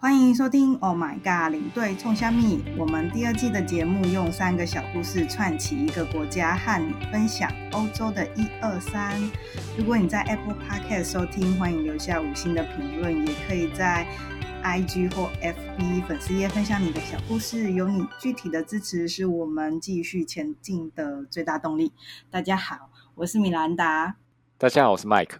欢迎收听《Oh My God》领队冲虾米。我们第二季的节目用三个小故事串起一个国家，和你分享欧洲的一二三。如果你在 Apple Podcast 收听，欢迎留下五星的评论，也可以在 IG 或 FB 粉丝页分享你的小故事。有你具体的支持，是我们继续前进的最大动力。大家好，我是米兰达。大家好，我是 Mike。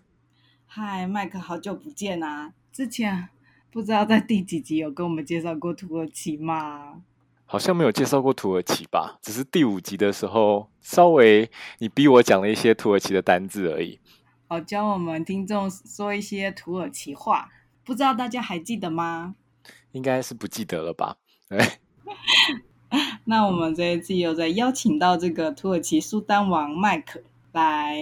嗨，Mike，好久不见啊！之前。不知道在第几集有跟我们介绍过土耳其吗？好像没有介绍过土耳其吧，只是第五集的时候稍微你逼我讲了一些土耳其的单字而已。好，教我们听众说一些土耳其话，不知道大家还记得吗？应该是不记得了吧？对。那我们这一次又再邀请到这个土耳其苏丹王麦克来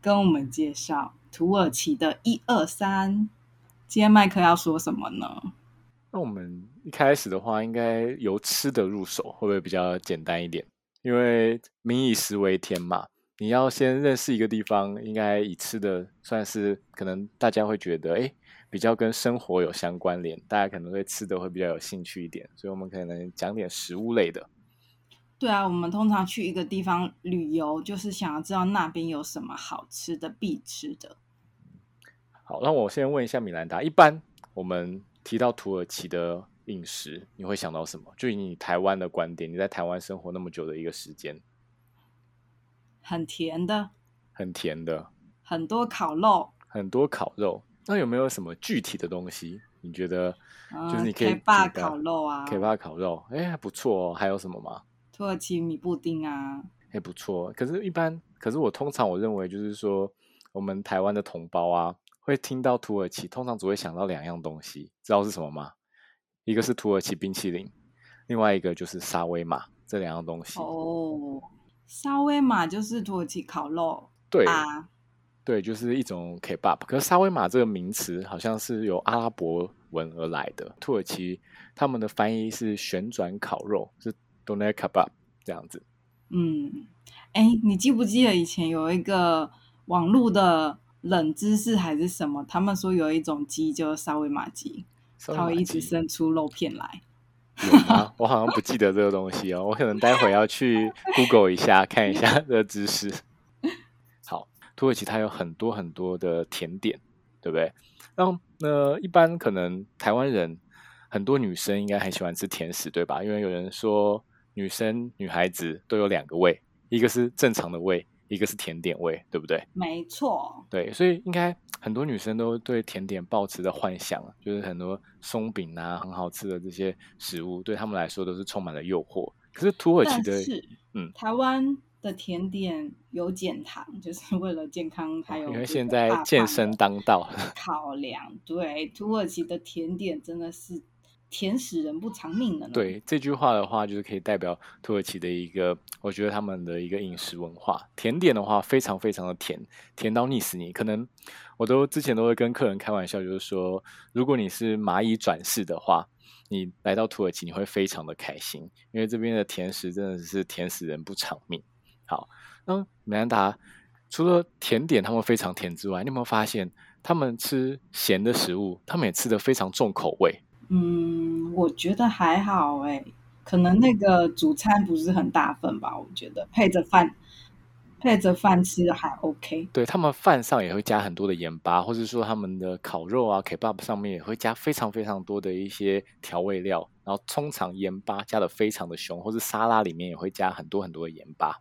跟我们介绍土耳其的一二三。今天麦克要说什么呢？那我们一开始的话，应该由吃的入手，会不会比较简单一点？因为民以食为天嘛，你要先认识一个地方，应该以吃的算是可能大家会觉得，哎，比较跟生活有相关联，大家可能对吃的会比较有兴趣一点，所以我们可能讲点食物类的。对啊，我们通常去一个地方旅游，就是想要知道那边有什么好吃的、必吃的。好，那我先问一下米兰达，一般我们提到土耳其的饮食，你会想到什么？就以你台湾的观点，你在台湾生活那么久的一个时间，很甜的，很甜的，很多烤肉，很多烤肉。那有没有什么具体的东西？你觉得就是你可以 kebab 烤肉啊，kebab 烤肉，哎，还不错哦。还有什么吗？土耳其米布丁啊，还不错。可是，一般，可是我通常我认为就是说，我们台湾的同胞啊。会听到土耳其，通常只会想到两样东西，知道是什么吗？一个是土耳其冰淇淋，另外一个就是沙威玛。这两样东西哦，沙威玛就是土耳其烤肉，对啊，对，就是一种 kebab。可是沙威玛这个名词好像是由阿拉伯文而来的，土耳其他们的翻译是旋转烤肉，是 doner kebab 这样子。嗯，哎，你记不记得以前有一个网络的？冷知识还是什么？他们说有一种鸡叫沙威玛鸡，它会一直生出肉片来。有吗？我好像不记得这个东西哦，我可能待会要去 Google 一下看一下这个知识。好，土耳其它有很多很多的甜点，对不对？那那一般可能台湾人很多女生应该很喜欢吃甜食，对吧？因为有人说女生女孩子都有两个胃，一个是正常的胃。一个是甜点味，对不对？没错。对，所以应该很多女生都对甜点抱持着幻想，就是很多松饼啊，很好吃的这些食物，对他们来说都是充满了诱惑。可是土耳其的，是嗯，台湾的甜点有减糖，就是为了健康，还有因为现在健身当道 考量。对，土耳其的甜点真的是。甜使人不偿命的呢。对，这句话的话，就是可以代表土耳其的一个，我觉得他们的一个饮食文化。甜点的话，非常非常的甜，甜到腻死你。可能我都之前都会跟客人开玩笑，就是说，如果你是蚂蚁转世的话，你来到土耳其，你会非常的开心，因为这边的甜食真的是甜死人不偿命。好，那米兰达除了甜点他们非常甜之外，你有没有发现他们吃咸的食物，他们也吃得非常重口味？嗯，我觉得还好哎，可能那个主餐不是很大份吧，我觉得配着饭配着饭吃还 OK。对，他们饭上也会加很多的盐巴，或者说他们的烤肉啊、kebab 上面也会加非常非常多的一些调味料，然后通常盐巴加的非常的凶，或是沙拉里面也会加很多很多的盐巴。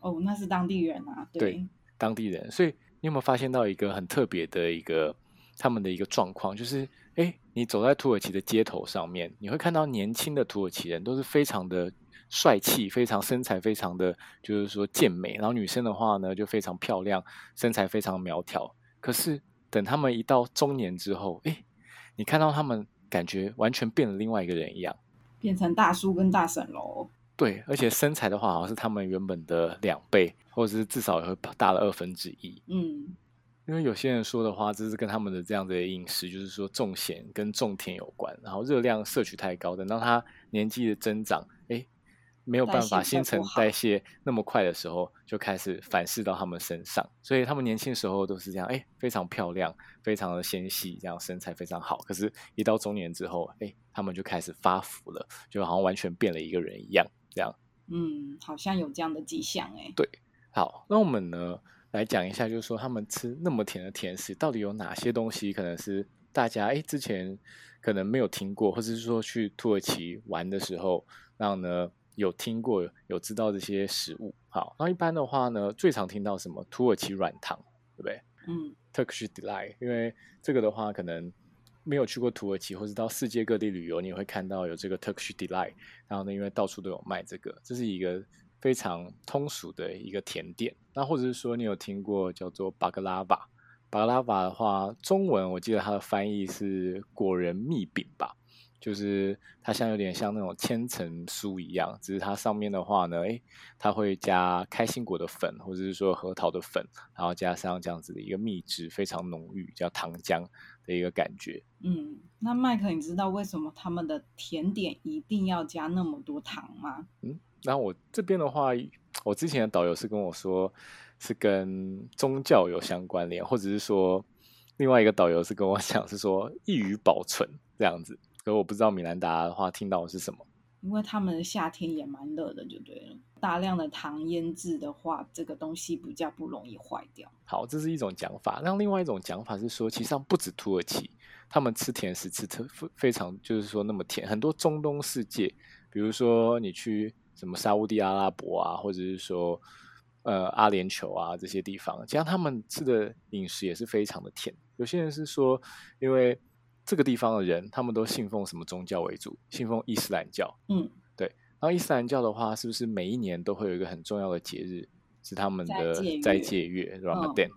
哦，那是当地人啊，对，对，当地人。所以你有没有发现到一个很特别的一个他们的一个状况，就是？哎，你走在土耳其的街头上面，你会看到年轻的土耳其人都是非常的帅气，非常身材非常的就是说健美，然后女生的话呢就非常漂亮，身材非常苗条。可是等他们一到中年之后，哎，你看到他们感觉完全变了另外一个人一样，变成大叔跟大婶喽。对，而且身材的话好像是他们原本的两倍，或者是至少也会大了二分之一。嗯。因为有些人说的话，这是跟他们的这样的饮食，就是说重咸跟重甜有关，然后热量摄取太高，等到他年纪的增长，哎，没有办法新陈代谢那么快的时候，就开始反噬到他们身上。所以他们年轻时候都是这样，哎，非常漂亮，非常的纤细，这样身材非常好。可是，一到中年之后，哎，他们就开始发福了，就好像完全变了一个人一样，这样。嗯，好像有这样的迹象，哎。对，好，那我们呢来讲一下，就是说他们吃那么甜的甜食，到底有哪些东西可能是大家哎之前。可能没有听过，或者是说去土耳其玩的时候，然后呢有听过、有知道这些食物。好，那一般的话呢，最常听到什么？土耳其软糖，对不对？嗯，Turkish delight。因为这个的话，可能没有去过土耳其，或者到世界各地旅游，你会看到有这个 Turkish delight。然后呢，因为到处都有卖这个，这是一个非常通俗的一个甜点。那或者是说，你有听过叫做 Baklava？巴拉瓦的话，中文我记得它的翻译是果仁蜜饼吧，就是它像有点像那种千层酥一样，只是它上面的话呢，诶，它会加开心果的粉，或者是说核桃的粉，然后加上这样子的一个蜜汁，非常浓郁，叫糖浆的一个感觉。嗯，那麦克，你知道为什么他们的甜点一定要加那么多糖吗？嗯，那我这边的话，我之前的导游是跟我说。是跟宗教有相关联，或者是说另外一个导游是跟我 讲，是说易于保存这样子。可我不知道米兰达的话听到的是什么，因为他们的夏天也蛮热的，就对了。大量的糖腌制的话，这个东西比较不容易坏掉。好，这是一种讲法。那另外一种讲法是说，其实上不止土耳其，他们吃甜食吃特非常就是说那么甜，很多中东世界，比如说你去什么沙乌地阿拉伯啊，或者是说。呃，阿联酋啊，这些地方，其实他们吃的饮食也是非常的甜。有些人是说，因为这个地方的人，他们都信奉什么宗教为主？信奉伊斯兰教。嗯，对。然后伊斯兰教的话，是不是每一年都会有一个很重要的节日，是他们的斋戒月，Ramadan，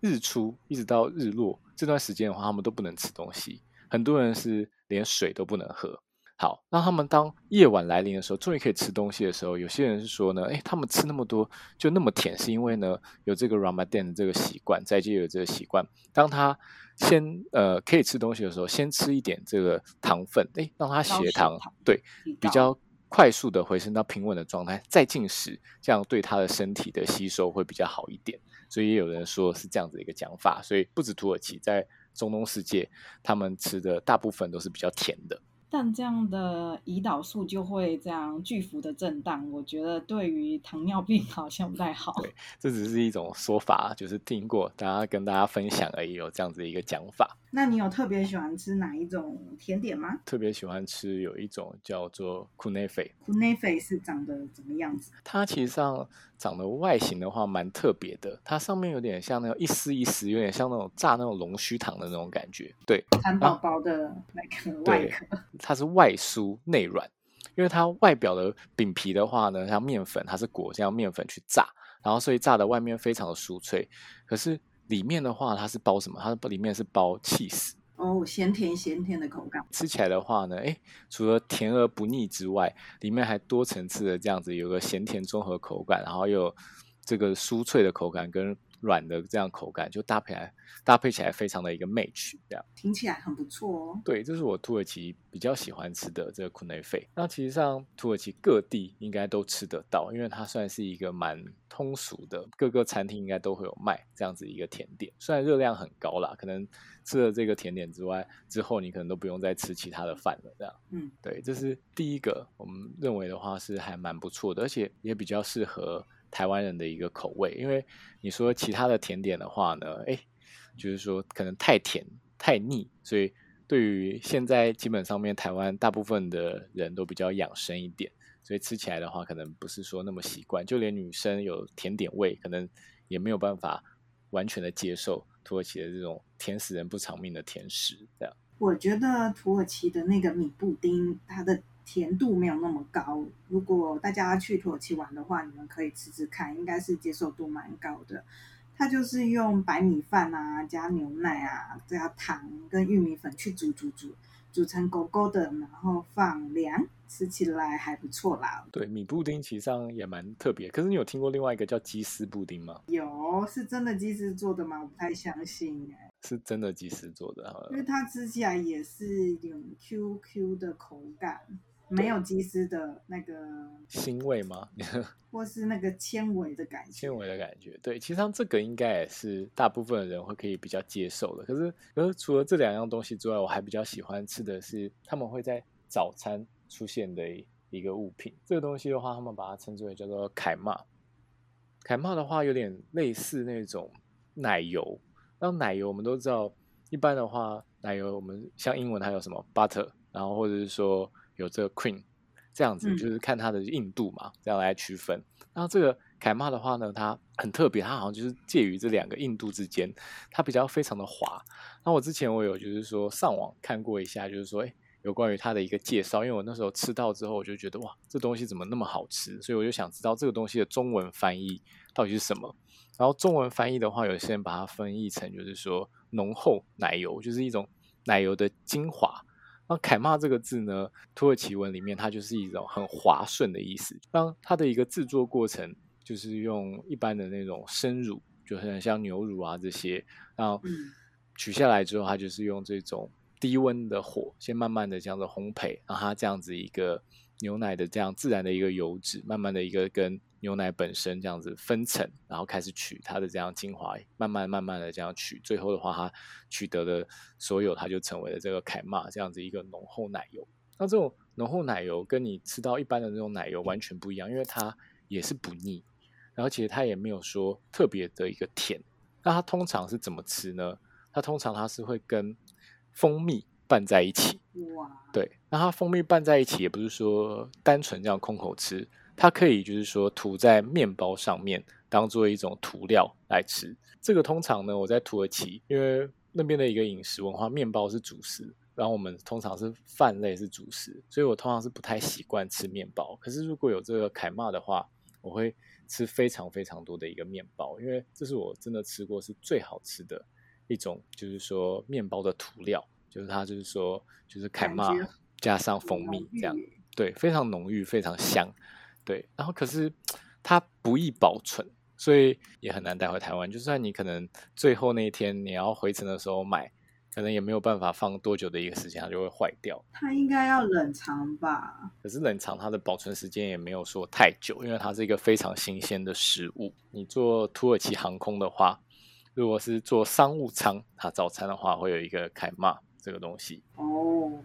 日出一直到日落这段时间的话，他们都不能吃东西。很多人是连水都不能喝。好，那他们当夜晚来临的时候，终于可以吃东西的时候，有些人是说呢，哎，他们吃那么多就那么甜，是因为呢有这个 Ramadan 的这个习惯，在就有这个习惯。当他先呃可以吃东西的时候，先吃一点这个糖分，哎，让他血糖，血糖对比较快速的回升到平稳的状态，再进食，这样对他的身体的吸收会比较好一点。所以也有人说是这样子的一个讲法。所以不止土耳其，在中东世界，他们吃的大部分都是比较甜的。但这样的胰岛素就会这样巨幅的震荡，我觉得对于糖尿病 好像不太好。对，这只是一种说法，就是听过，大家跟大家分享而已，有这样子一个讲法。那你有特别喜欢吃哪一种甜点吗？特别喜欢吃有一种叫做 Kunefe。Kunefe 是长得怎么样子？它其实上长得外形的话蛮特别的，它上面有点像那种一丝一丝，有点像那种炸那种龙须糖的那种感觉。对，蚕宝宝的那个外壳。它是外酥内软，因为它外表的饼皮的话呢，像面粉，它是裹这样面粉去炸，然后所以炸的外面非常的酥脆，可是。里面的话，它是包什么？它里面是包 cheese 哦，咸甜咸甜的口感。吃起来的话呢，诶，除了甜而不腻之外，里面还多层次的这样子，有个咸甜综合口感，然后又有这个酥脆的口感跟。软的这样口感就搭配来搭配起来非常的一个 match，这样听起来很不错哦。对，这是我土耳其比较喜欢吃的这个 Kunefe。那其实上土耳其各地应该都吃得到，因为它算是一个蛮通俗的，各个餐厅应该都会有卖这样子一个甜点。虽然热量很高啦，可能吃了这个甜点之外，之后你可能都不用再吃其他的饭了。这样，嗯，对，这是第一个，我们认为的话是还蛮不错的，而且也比较适合。台湾人的一个口味，因为你说其他的甜点的话呢，诶，就是说可能太甜太腻，所以对于现在基本上面台湾大部分的人都比较养生一点，所以吃起来的话可能不是说那么习惯，就连女生有甜点味，可能也没有办法完全的接受土耳其的这种甜死人不偿命的甜食。这样，我觉得土耳其的那个米布丁，它的。甜度没有那么高，如果大家去土耳其玩的话，你们可以吃吃看，应该是接受度蛮高的。它就是用白米饭啊，加牛奶啊，加糖跟玉米粉去煮煮煮，煮成勾勾的，然后放凉，吃起来还不错啦。对，米布丁其实上也蛮特别。可是你有听过另外一个叫鸡丝布丁吗？有，是真的鸡丝做的吗？我不太相信哎。是真的鸡丝做的，因为它吃起来也是有 QQ 的口感。没有鸡丝的那个腥味吗？或是那个纤维的感觉？纤维的感觉，对，其实上这个应该也是大部分的人会可以比较接受的。可是，可是除了这两样东西之外，我还比较喜欢吃的是他们会在早餐出现的一个物品。这个东西的话，他们把它称之为叫做凯玛。凯玛的话有点类似那种奶油，那奶油我们都知道，一般的话奶油我们像英文它有什么 butter，然后或者是说有这个 Queen，这样子就是看它的硬度嘛，这样来区分。然后这个凯玛的话呢，它很特别，它好像就是介于这两个硬度之间，它比较非常的滑。那我之前我有就是说上网看过一下，就是说诶有关于它的一个介绍，因为我那时候吃到之后，我就觉得哇，这东西怎么那么好吃？所以我就想知道这个东西的中文翻译到底是什么。然后中文翻译的话，有些人把它翻译成就是说浓厚奶油，就是一种奶油的精华。那凯骂这个字呢，土耳其文里面它就是一种很滑顺的意思。当它的一个制作过程就是用一般的那种生乳，就很像牛乳啊这些，然后取下来之后，它就是用这种。低温的火，先慢慢的这样子烘焙，让它这样子一个牛奶的这样自然的一个油脂，慢慢的一个跟牛奶本身这样子分层，然后开始取它的这样精华，慢慢慢慢的这样取，最后的话，它取得的所有，它就成为了这个凯玛这样子一个浓厚奶油。那这种浓厚奶油跟你吃到一般的那种奶油完全不一样，因为它也是不腻，然后其实它也没有说特别的一个甜。那它通常是怎么吃呢？它通常它是会跟蜂蜜拌在一起，哇，对，那它蜂蜜拌在一起，也不是说单纯这样空口吃，它可以就是说涂在面包上面，当做一种涂料来吃。这个通常呢，我在土耳其，因为那边的一个饮食文化，面包是主食，然后我们通常是饭类是主食，所以我通常是不太习惯吃面包。可是如果有这个凯玛的话，我会吃非常非常多的一个面包，因为这是我真的吃过是最好吃的。一种就是说面包的涂料，就是它就是说就是凯玛加上蜂蜜这样，对，非常浓郁，非常香，对。然后可是它不易保存，所以也很难带回台湾。就算你可能最后那一天你要回程的时候买，可能也没有办法放多久的一个时间，它就会坏掉。它应该要冷藏吧？可是冷藏它的保存时间也没有说太久，因为它是一个非常新鲜的食物。你坐土耳其航空的话。如果是坐商务舱，它早餐的话会有一个凯玛这个东西哦。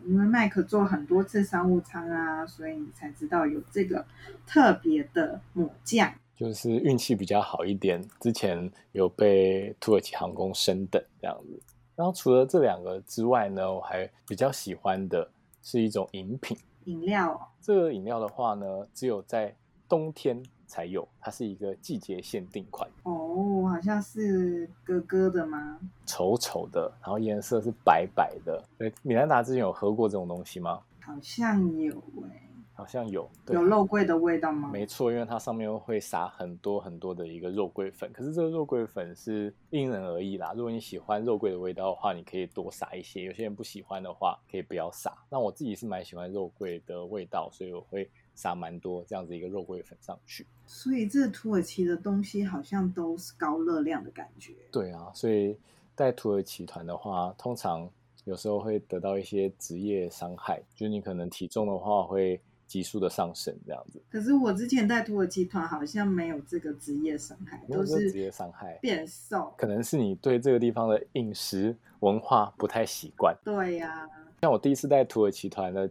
因为麦克坐很多次商务舱啊，所以你才知道有这个特别的抹酱。就是运气比较好一点，之前有被土耳其航空升等这样子。然后除了这两个之外呢，我还比较喜欢的是一种饮品，饮料。这个饮料的话呢，只有在冬天才有，它是一个季节限定款哦，好像是哥哥的吗？丑丑的，然后颜色是白白的。对，米兰达之前有喝过这种东西吗？好像有诶、欸，好像有，有肉桂的味道吗？没错，因为它上面会撒很多很多的一个肉桂粉，可是这个肉桂粉是因人而异啦。如果你喜欢肉桂的味道的话，你可以多撒一些；有些人不喜欢的话，可以不要撒。那我自己是蛮喜欢肉桂的味道，所以我会。撒蛮多这样子一个肉桂粉上去，所以这土耳其的东西好像都是高热量的感觉。对啊，所以带土耳其团的话，通常有时候会得到一些职业伤害，就是你可能体重的话会急速的上升这样子。可是我之前带土耳其团好像没有这个职业伤害，都是职业伤害变瘦。可能是你对这个地方的饮食文化不太习惯。对呀、啊，像我第一次带土耳其团的。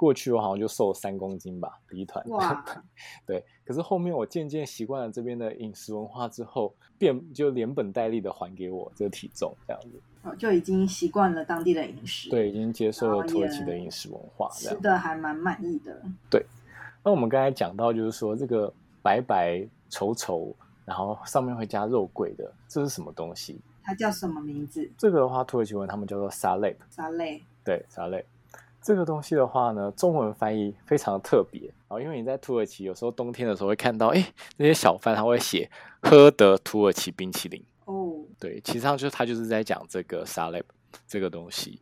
过去我好像就瘦了三公斤吧，第一团。对。可是后面我渐渐习惯了这边的饮食文化之后，变就连本带利的还给我这个体重这样子。哦，就已经习惯了当地的饮食。对，已经接受了土耳其的饮食文化，吃的还蛮满意的。对。那我们刚才讲到，就是说这个白白稠稠，然后上面会加肉桂的，这是什么东西？它叫什么名字？这个的话，土耳其文他们叫做沙雷。沙雷。对，沙雷。这个东西的话呢，中文翻译非常特别。然后，因为你在土耳其有时候冬天的时候会看到，哎，那些小贩他会写“喝的土耳其冰淇淋”。哦，对，其实上就是他就是在讲这个沙雷这个东西。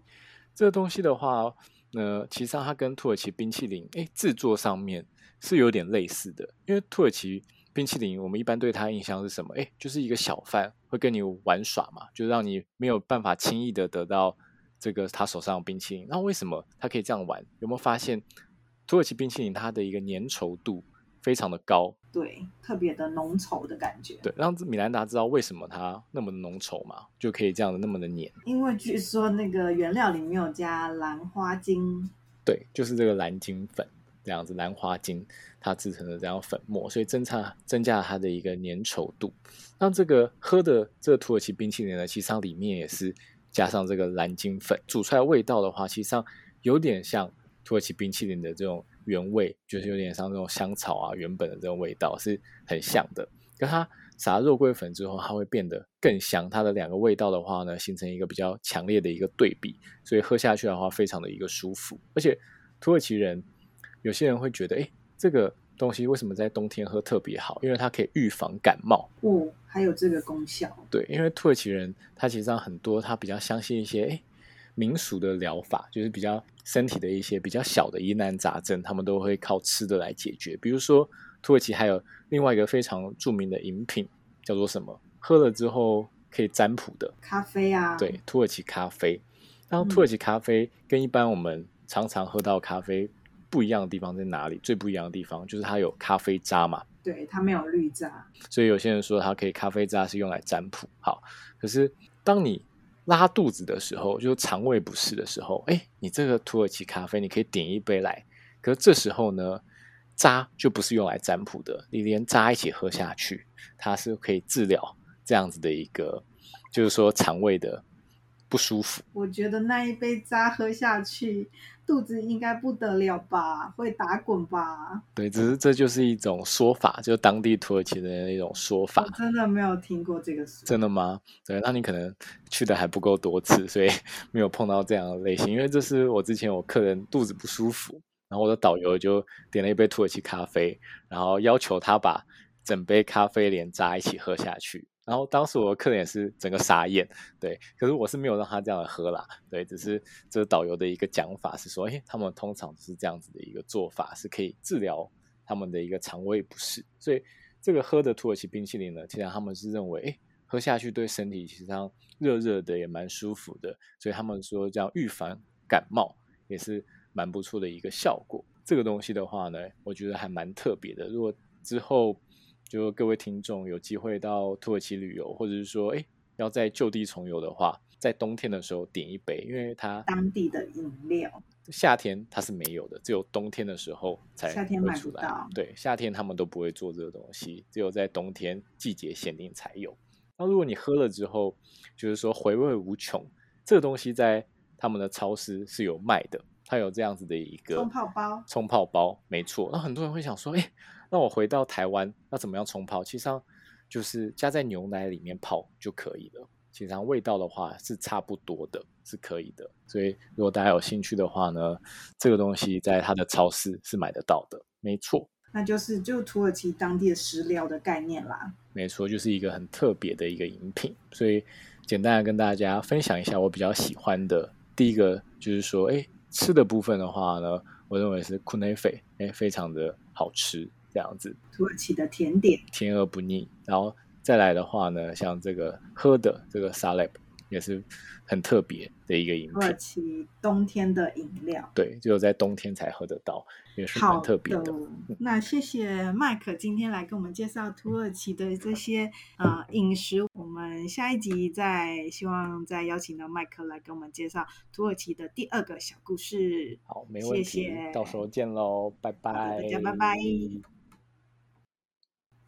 这个东西的话，呢，其实上它跟土耳其冰淇淋，哎，制作上面是有点类似的。因为土耳其冰淇淋，我们一般对它印象是什么？哎，就是一个小贩会跟你玩耍嘛，就让你没有办法轻易的得到。这个他手上有冰淇淋，那为什么他可以这样玩？有没有发现土耳其冰淇淋它的一个粘稠度非常的高，对，特别的浓稠的感觉。对，让米兰达知道为什么它那么浓稠嘛，就可以这样的那么的粘。因为据说那个原料里面有加兰花精，对，就是这个蓝晶粉这样子，兰花精它制成的这样粉末，所以增加增加了它的一个粘稠度。让这个喝的这个土耳其冰淇淋呢，其实它里面也是加上这个蓝晶粉，煮出来味道的话，其实上有点像土耳其冰淇淋的这种。原味就是有点像那种香草啊，原本的这种味道是很像的。跟它撒肉桂粉之后，它会变得更香。它的两个味道的话呢，形成一个比较强烈的一个对比，所以喝下去的话，非常的一个舒服。而且土耳其人有些人会觉得，哎，这个东西为什么在冬天喝特别好？因为它可以预防感冒。哦，还有这个功效。对，因为土耳其人他其实上很多，他比较相信一些，哎。民俗的疗法就是比较身体的一些比较小的疑难杂症，他们都会靠吃的来解决。比如说，土耳其还有另外一个非常著名的饮品，叫做什么？喝了之后可以占卜的咖啡啊。对，土耳其咖啡。然后土耳其咖啡跟一般我们常常喝到咖啡不一样的地方在哪里？最不一样的地方就是它有咖啡渣嘛。对，它没有绿渣。所以有些人说它可以咖啡渣是用来占卜。好，可是当你拉肚子的时候，就是肠胃不适的时候，哎，你这个土耳其咖啡，你可以点一杯来。可是这时候呢，渣就不是用来占卜的，你连渣一起喝下去，它是可以治疗这样子的一个，就是说肠胃的不舒服。我觉得那一杯渣喝下去。肚子应该不得了吧，会打滚吧？对，只是这就是一种说法，就是当地土耳其人的一种说法。我真的没有听过这个说法。真的吗？对，那你可能去的还不够多次，所以没有碰到这样的类型。因为这是我之前我客人肚子不舒服，然后我的导游就点了一杯土耳其咖啡，然后要求他把整杯咖啡连渣一起喝下去。然后当时我的客人也是整个傻眼，对，可是我是没有让他这样的喝啦，对，只是这个导游的一个讲法是说，诶，他们通常是这样子的一个做法，是可以治疗他们的一个肠胃不适，所以这个喝的土耳其冰淇淋呢，其实他们是认为，诶，喝下去对身体其实上热热的也蛮舒服的，所以他们说这样预防感冒也是蛮不错的一个效果。这个东西的话呢，我觉得还蛮特别的，如果之后。就各位听众有机会到土耳其旅游，或者是说，哎，要在就地重游的话，在冬天的时候点一杯，因为它当地的饮料，夏天它是没有的，只有冬天的时候才会出来。夏天买不到。对，夏天他们都不会做这个东西，只有在冬天季节限定才有。那如果你喝了之后，就是说回味无穷，这个东西在他们的超市是有卖的，它有这样子的一个冲泡包，冲泡包，没错。那很多人会想说，哎。那我回到台湾那怎么样冲泡？其实上就是加在牛奶里面泡就可以了。其实上味道的话是差不多的，是可以的。所以如果大家有兴趣的话呢，这个东西在它的超市是买得到的，没错。那就是就土耳其当地的食疗的概念啦。没错，就是一个很特别的一个饮品。所以简单的跟大家分享一下我比较喜欢的。第一个就是说，哎，吃的部分的话呢，我认为是库内菲，哎，非常的好吃。这样子，土耳其的甜点，甜而不腻。然后再来的话呢，像这个喝的这个 Salep 也是很特别的一个饮品。土耳其冬天的饮料，对，只有在冬天才喝得到，也是很特别的。的那谢谢麦克今天来跟我们介绍土耳其的这些呃饮食。我们下一集再希望再邀请到麦克来跟我们介绍土耳其的第二个小故事。好，没问题，谢谢，到时候见喽，拜拜，大家拜拜。